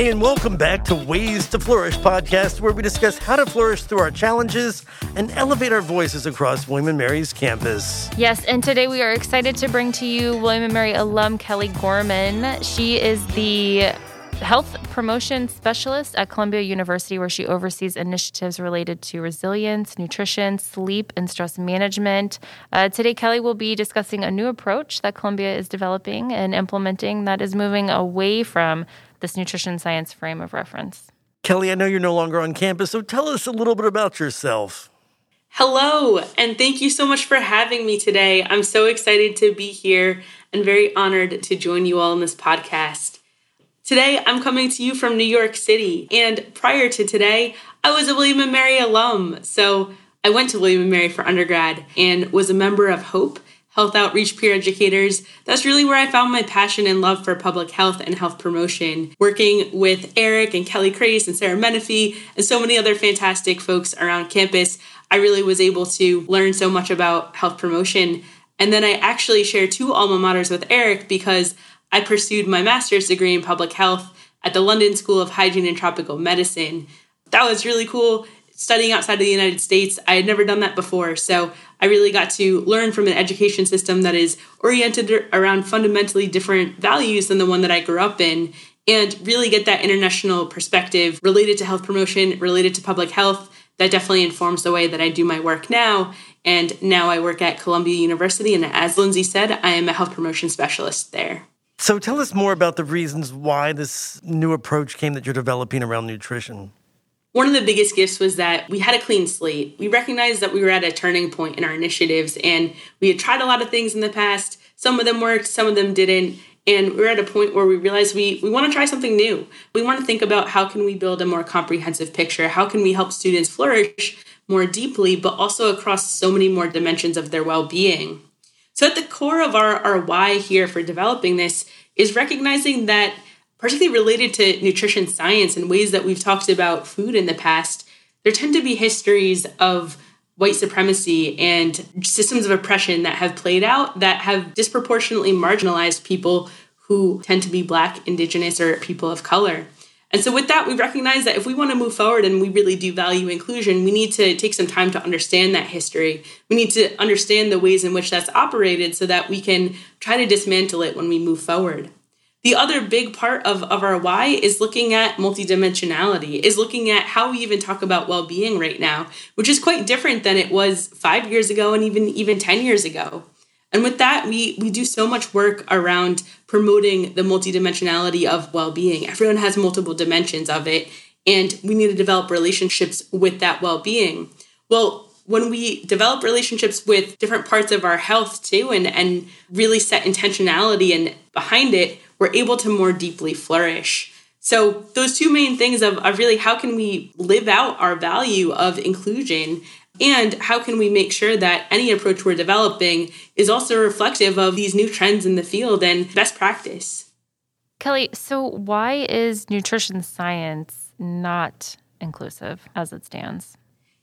Hey, and welcome back to Ways to Flourish podcast, where we discuss how to flourish through our challenges and elevate our voices across William & Mary's campus. Yes, and today we are excited to bring to you William & Mary alum Kelly Gorman. She is the health promotion specialist at Columbia University, where she oversees initiatives related to resilience, nutrition, sleep, and stress management. Uh, today, Kelly will be discussing a new approach that Columbia is developing and implementing that is moving away from this nutrition science frame of reference. Kelly, I know you're no longer on campus, so tell us a little bit about yourself. Hello, and thank you so much for having me today. I'm so excited to be here and very honored to join you all in this podcast. Today, I'm coming to you from New York City, and prior to today, I was a William & Mary alum. So I went to William & Mary for undergrad and was a member of HOPE, health outreach peer educators. That's really where I found my passion and love for public health and health promotion. Working with Eric and Kelly Crace and Sarah Menifee and so many other fantastic folks around campus, I really was able to learn so much about health promotion. And then I actually share two alma maters with Eric because I pursued my master's degree in public health at the London School of Hygiene and Tropical Medicine. That was really cool studying outside of the United States. I had never done that before. So I really got to learn from an education system that is oriented around fundamentally different values than the one that I grew up in and really get that international perspective related to health promotion, related to public health. That definitely informs the way that I do my work now. And now I work at Columbia University. And as Lindsay said, I am a health promotion specialist there. So tell us more about the reasons why this new approach came that you're developing around nutrition. One of the biggest gifts was that we had a clean slate. We recognized that we were at a turning point in our initiatives and we had tried a lot of things in the past. Some of them worked, some of them didn't. And we are at a point where we realized we, we want to try something new. We want to think about how can we build a more comprehensive picture? How can we help students flourish more deeply, but also across so many more dimensions of their well-being? So at the core of our, our why here for developing this is recognizing that particularly related to nutrition science and ways that we've talked about food in the past, there tend to be histories of white supremacy and systems of oppression that have played out that have disproportionately marginalized people who tend to be Black, Indigenous, or people of color. And so, with that, we recognize that if we want to move forward and we really do value inclusion, we need to take some time to understand that history. We need to understand the ways in which that's operated so that we can try to dismantle it when we move forward. The other big part of, of our why is looking at multidimensionality, is looking at how we even talk about well-being right now, which is quite different than it was five years ago and even even 10 years ago. And with that, we we do so much work around promoting the multidimensionality of well-being. Everyone has multiple dimensions of it, and we need to develop relationships with that well-being. Well, when we develop relationships with different parts of our health too and and really set intentionality and behind it we're able to more deeply flourish. So, those two main things of, of really how can we live out our value of inclusion and how can we make sure that any approach we're developing is also reflective of these new trends in the field and best practice? Kelly, so why is nutrition science not inclusive as it stands?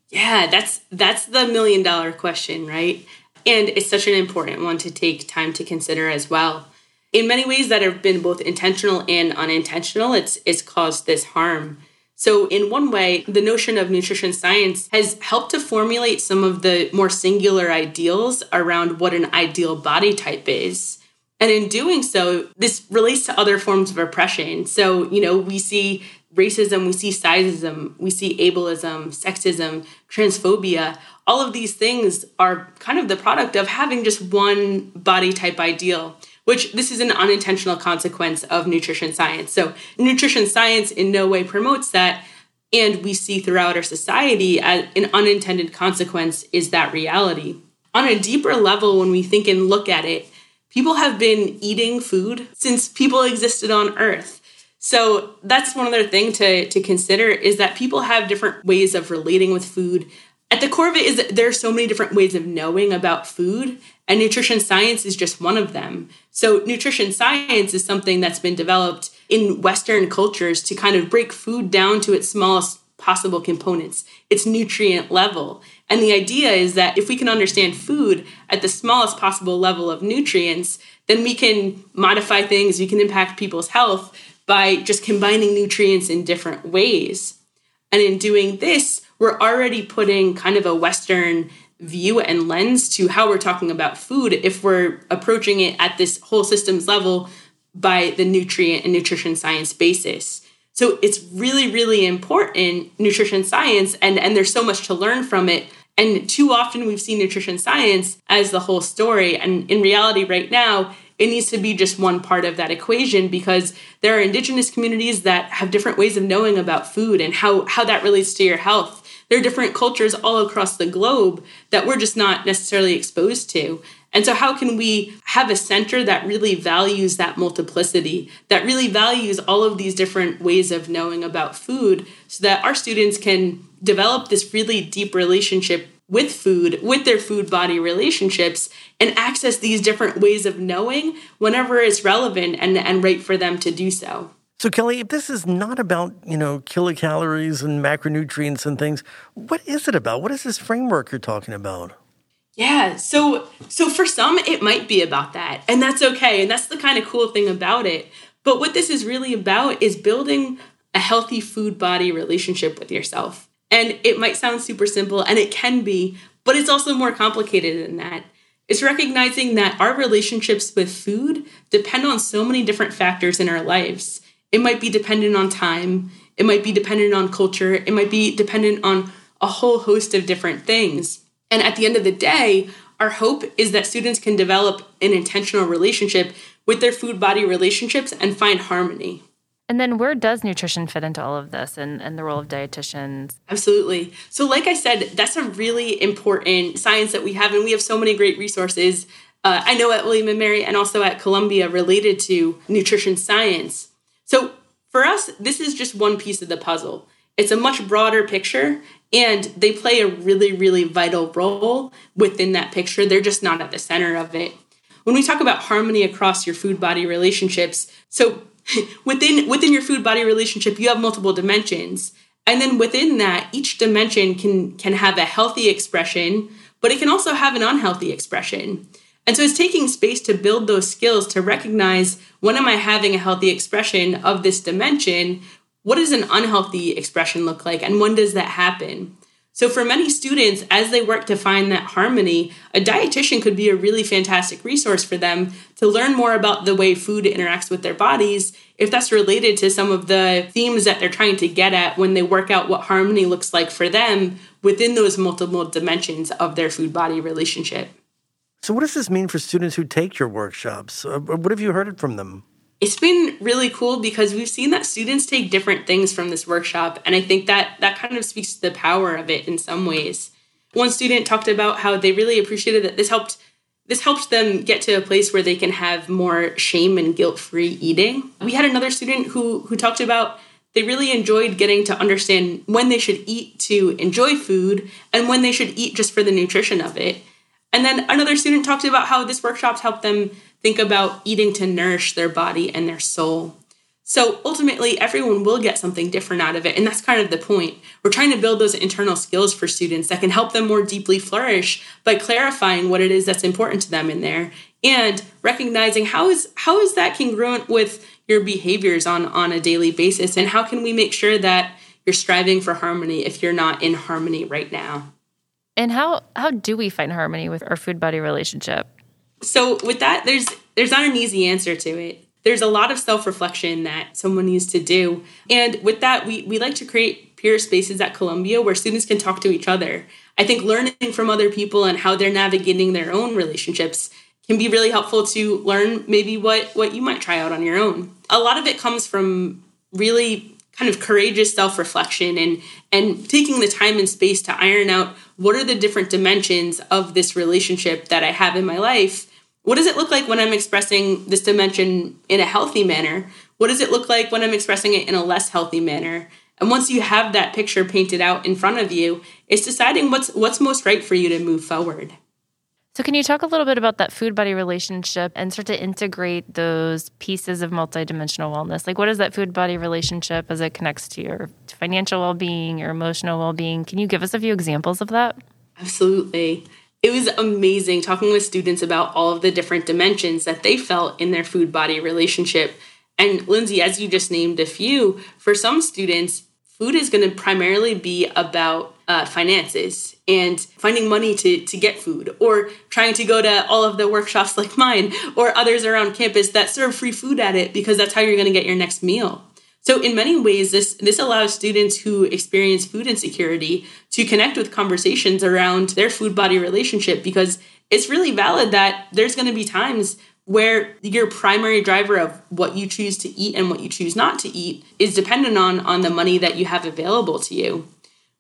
Yeah, that's that's the million dollar question, right? And it's such an important one to take time to consider as well in many ways that have been both intentional and unintentional, it's it's caused this harm. So, in one way, the notion of nutrition science has helped to formulate some of the more singular ideals around what an ideal body type is. And in doing so, this relates to other forms of oppression. So, you know, we see racism, we see sizeism, we see ableism, sexism, transphobia. All of these things are kind of the product of having just one body type ideal which this is an unintentional consequence of nutrition science. So, nutrition science in no way promotes that. And we see throughout our society as an unintended consequence is that reality. On a deeper level, when we think and look at it, people have been eating food since people existed on Earth. So that's one other thing to, to consider is that people have different ways of relating with food. At the core of it is that there are so many different ways of knowing about food, and nutrition science is just one of them. So, nutrition science is something that's been developed in Western cultures to kind of break food down to its smallest possible components, its nutrient level. And the idea is that if we can understand food at the smallest possible level of nutrients, then we can modify things, we can impact people's health by just combining nutrients in different ways. And in doing this, we're already putting kind of a Western view and lens to how we're talking about food if we're approaching it at this whole systems level by the nutrient and nutrition science basis. So it's really, really important nutrition science, and, and there's so much to learn from it. And too often we've seen nutrition science as the whole story. And in reality, right now, it needs to be just one part of that equation because there are indigenous communities that have different ways of knowing about food and how, how that relates to your health. There are different cultures all across the globe that we're just not necessarily exposed to. And so, how can we have a center that really values that multiplicity, that really values all of these different ways of knowing about food, so that our students can develop this really deep relationship with food, with their food body relationships, and access these different ways of knowing whenever it's relevant and, and right for them to do so. So, Kelly, if this is not about, you know, kilocalories and macronutrients and things, what is it about? What is this framework you're talking about? Yeah, so so for some it might be about that, and that's okay, and that's the kind of cool thing about it. But what this is really about is building a healthy food body relationship with yourself. And it might sound super simple, and it can be, but it's also more complicated than that. It's recognizing that our relationships with food depend on so many different factors in our lives. It might be dependent on time, it might be dependent on culture, it might be dependent on a whole host of different things. And at the end of the day, our hope is that students can develop an intentional relationship with their food body relationships and find harmony. And then where does nutrition fit into all of this and, and the role of dietitians? Absolutely. So, like I said, that's a really important science that we have, and we have so many great resources. Uh, I know at William and Mary and also at Columbia related to nutrition science. So, for us, this is just one piece of the puzzle. It's a much broader picture, and they play a really, really vital role within that picture. They're just not at the center of it. When we talk about harmony across your food body relationships, so within within your food body relationship, you have multiple dimensions. And then within that, each dimension can can have a healthy expression, but it can also have an unhealthy expression. And so it's taking space to build those skills to recognize when am I having a healthy expression of this dimension what does an unhealthy expression look like and when does that happen? So, for many students, as they work to find that harmony, a dietitian could be a really fantastic resource for them to learn more about the way food interacts with their bodies, if that's related to some of the themes that they're trying to get at when they work out what harmony looks like for them within those multiple dimensions of their food body relationship. So, what does this mean for students who take your workshops? Uh, what have you heard from them? it's been really cool because we've seen that students take different things from this workshop and i think that that kind of speaks to the power of it in some ways one student talked about how they really appreciated that this helped this helped them get to a place where they can have more shame and guilt-free eating we had another student who who talked about they really enjoyed getting to understand when they should eat to enjoy food and when they should eat just for the nutrition of it and then another student talked about how this workshop helped them think about eating to nourish their body and their soul. So ultimately, everyone will get something different out of it. And that's kind of the point. We're trying to build those internal skills for students that can help them more deeply flourish by clarifying what it is that's important to them in there and recognizing how is how is that congruent with your behaviors on on a daily basis and how can we make sure that you're striving for harmony if you're not in harmony right now. And how how do we find harmony with our food body relationship? So with that, there's there's not an easy answer to it. There's a lot of self-reflection that someone needs to do. And with that, we, we like to create peer spaces at Columbia where students can talk to each other. I think learning from other people and how they're navigating their own relationships can be really helpful to learn maybe what what you might try out on your own. A lot of it comes from really kind of courageous self-reflection and and taking the time and space to iron out what are the different dimensions of this relationship that I have in my life? What does it look like when I'm expressing this dimension in a healthy manner? What does it look like when I'm expressing it in a less healthy manner? And once you have that picture painted out in front of you, it's deciding what's what's most right for you to move forward. So, can you talk a little bit about that food body relationship and start to integrate those pieces of multidimensional wellness? Like, what is that food body relationship as it connects to your financial well being, your emotional well being? Can you give us a few examples of that? Absolutely. It was amazing talking with students about all of the different dimensions that they felt in their food body relationship. And Lindsay, as you just named a few, for some students, food is going to primarily be about uh, finances and finding money to, to get food or trying to go to all of the workshops like mine or others around campus that serve free food at it because that's how you're going to get your next meal. So in many ways, this this allows students who experience food insecurity to connect with conversations around their food body relationship because it's really valid that there's going to be times where your primary driver of what you choose to eat and what you choose not to eat is dependent on on the money that you have available to you.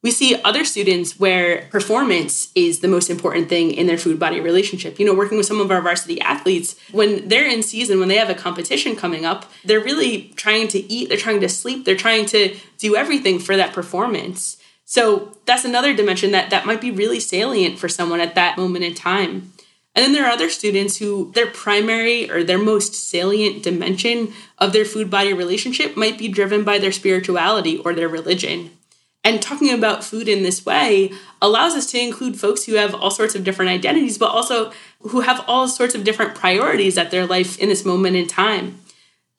We see other students where performance is the most important thing in their food body relationship. You know, working with some of our varsity athletes, when they're in season, when they have a competition coming up, they're really trying to eat, they're trying to sleep, they're trying to do everything for that performance. So that's another dimension that that might be really salient for someone at that moment in time. And then there are other students who their primary or their most salient dimension of their food body relationship might be driven by their spirituality or their religion. And talking about food in this way allows us to include folks who have all sorts of different identities, but also who have all sorts of different priorities at their life in this moment in time.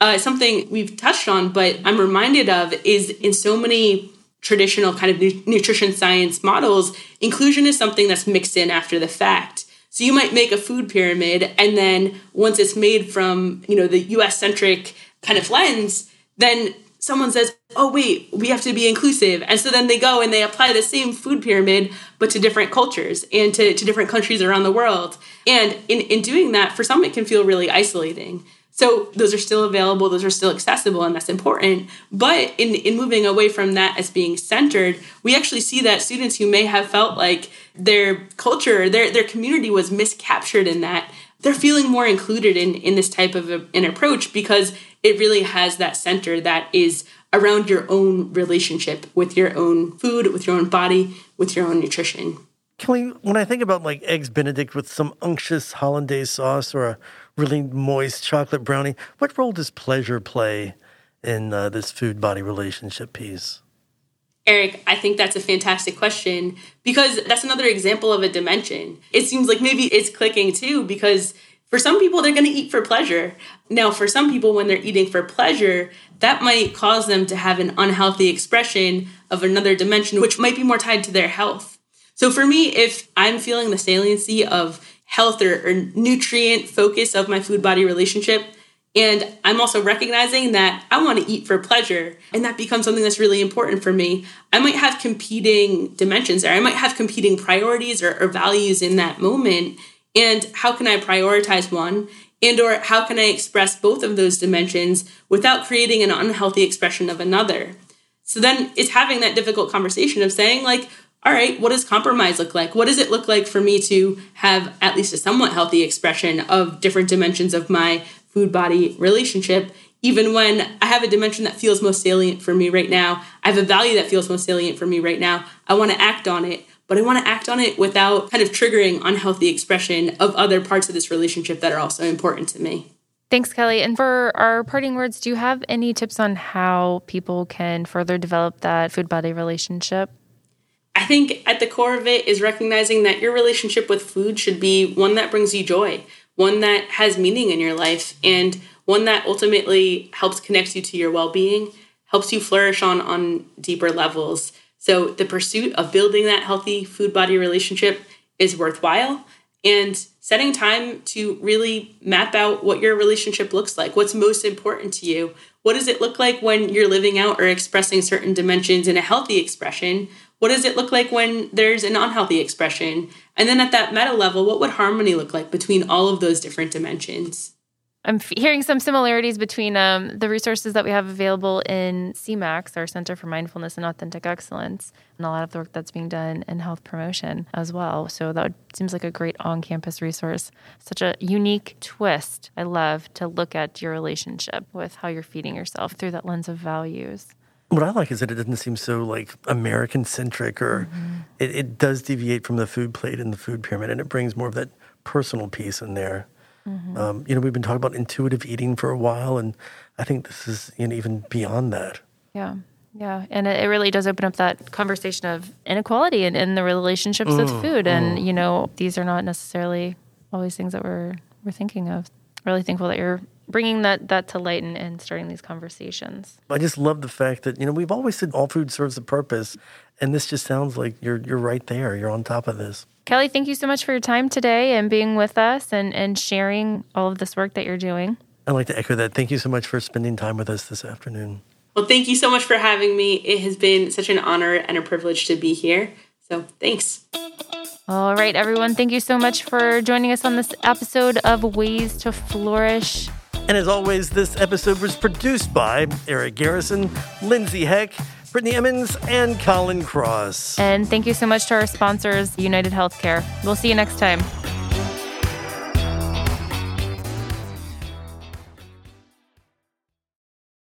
Uh, something we've touched on, but I'm reminded of is in so many traditional kind of nu- nutrition science models, inclusion is something that's mixed in after the fact. So you might make a food pyramid, and then once it's made from you know the U.S. centric kind of lens, then someone says, oh, wait, we have to be inclusive. And so then they go and they apply the same food pyramid, but to different cultures and to, to different countries around the world. And in, in doing that, for some, it can feel really isolating. So those are still available, those are still accessible, and that's important. But in, in moving away from that as being centered, we actually see that students who may have felt like their culture, their, their community was miscaptured in that, they're feeling more included in, in this type of a, an approach because it really has that center that is around your own relationship with your own food, with your own body, with your own nutrition. Kelly, when I think about like eggs Benedict with some unctuous hollandaise sauce or a really moist chocolate brownie, what role does pleasure play in uh, this food body relationship piece? Eric, I think that's a fantastic question because that's another example of a dimension. It seems like maybe it's clicking too because for some people, they're going to eat for pleasure. Now, for some people, when they're eating for pleasure, that might cause them to have an unhealthy expression of another dimension, which might be more tied to their health. So, for me, if I'm feeling the saliency of health or, or nutrient focus of my food body relationship, and I'm also recognizing that I want to eat for pleasure, and that becomes something that's really important for me. I might have competing dimensions there. I might have competing priorities or, or values in that moment and how can i prioritize one? And or how can i express both of those dimensions without creating an unhealthy expression of another? So then it's having that difficult conversation of saying like all right what does compromise look like? What does it look like for me to have at least a somewhat healthy expression of different dimensions of my food body relationship even when I have a dimension that feels most salient for me right now, I have a value that feels most salient for me right now. I want to act on it but I want to act on it without kind of triggering unhealthy expression of other parts of this relationship that are also important to me. Thanks, Kelly. And for our parting words, do you have any tips on how people can further develop that food body relationship? I think at the core of it is recognizing that your relationship with food should be one that brings you joy, one that has meaning in your life, and one that ultimately helps connect you to your well being, helps you flourish on, on deeper levels. So the pursuit of building that healthy food body relationship is worthwhile and setting time to really map out what your relationship looks like. What's most important to you? What does it look like when you're living out or expressing certain dimensions in a healthy expression? What does it look like when there's an unhealthy expression? And then at that meta level, what would harmony look like between all of those different dimensions? I'm f- hearing some similarities between um, the resources that we have available in CMAX, our Center for Mindfulness and Authentic Excellence, and a lot of the work that's being done in health promotion as well. So that seems like a great on campus resource. Such a unique twist. I love to look at your relationship with how you're feeding yourself through that lens of values. What I like is that it doesn't seem so like American centric or mm-hmm. it, it does deviate from the food plate and the food pyramid and it brings more of that personal piece in there. Mm-hmm. Um, you know, we've been talking about intuitive eating for a while, and I think this is you know, even beyond that. Yeah. Yeah, and it, really does open up that conversation of inequality and in, the relationships mm, with food. And mm. you know, these are not necessarily always things that we're we're thinking of. Really thankful that you're bringing that that to light and, and starting these conversations. I just love the fact that you know we've always said all food serves a purpose, and this just sounds like you're you're right there. You're on top of this. Kelly, thank you so much for your time today and being with us and, and sharing all of this work that you're doing. I'd like to echo that. Thank you so much for spending time with us this afternoon. Well, thank you so much for having me. It has been such an honor and a privilege to be here. So, thanks. All right, everyone. Thank you so much for joining us on this episode of Ways to Flourish. And as always, this episode was produced by Eric Garrison, Lindsay Heck, Brittany Emmons, and Colin Cross. And thank you so much to our sponsors, United Healthcare. We'll see you next time.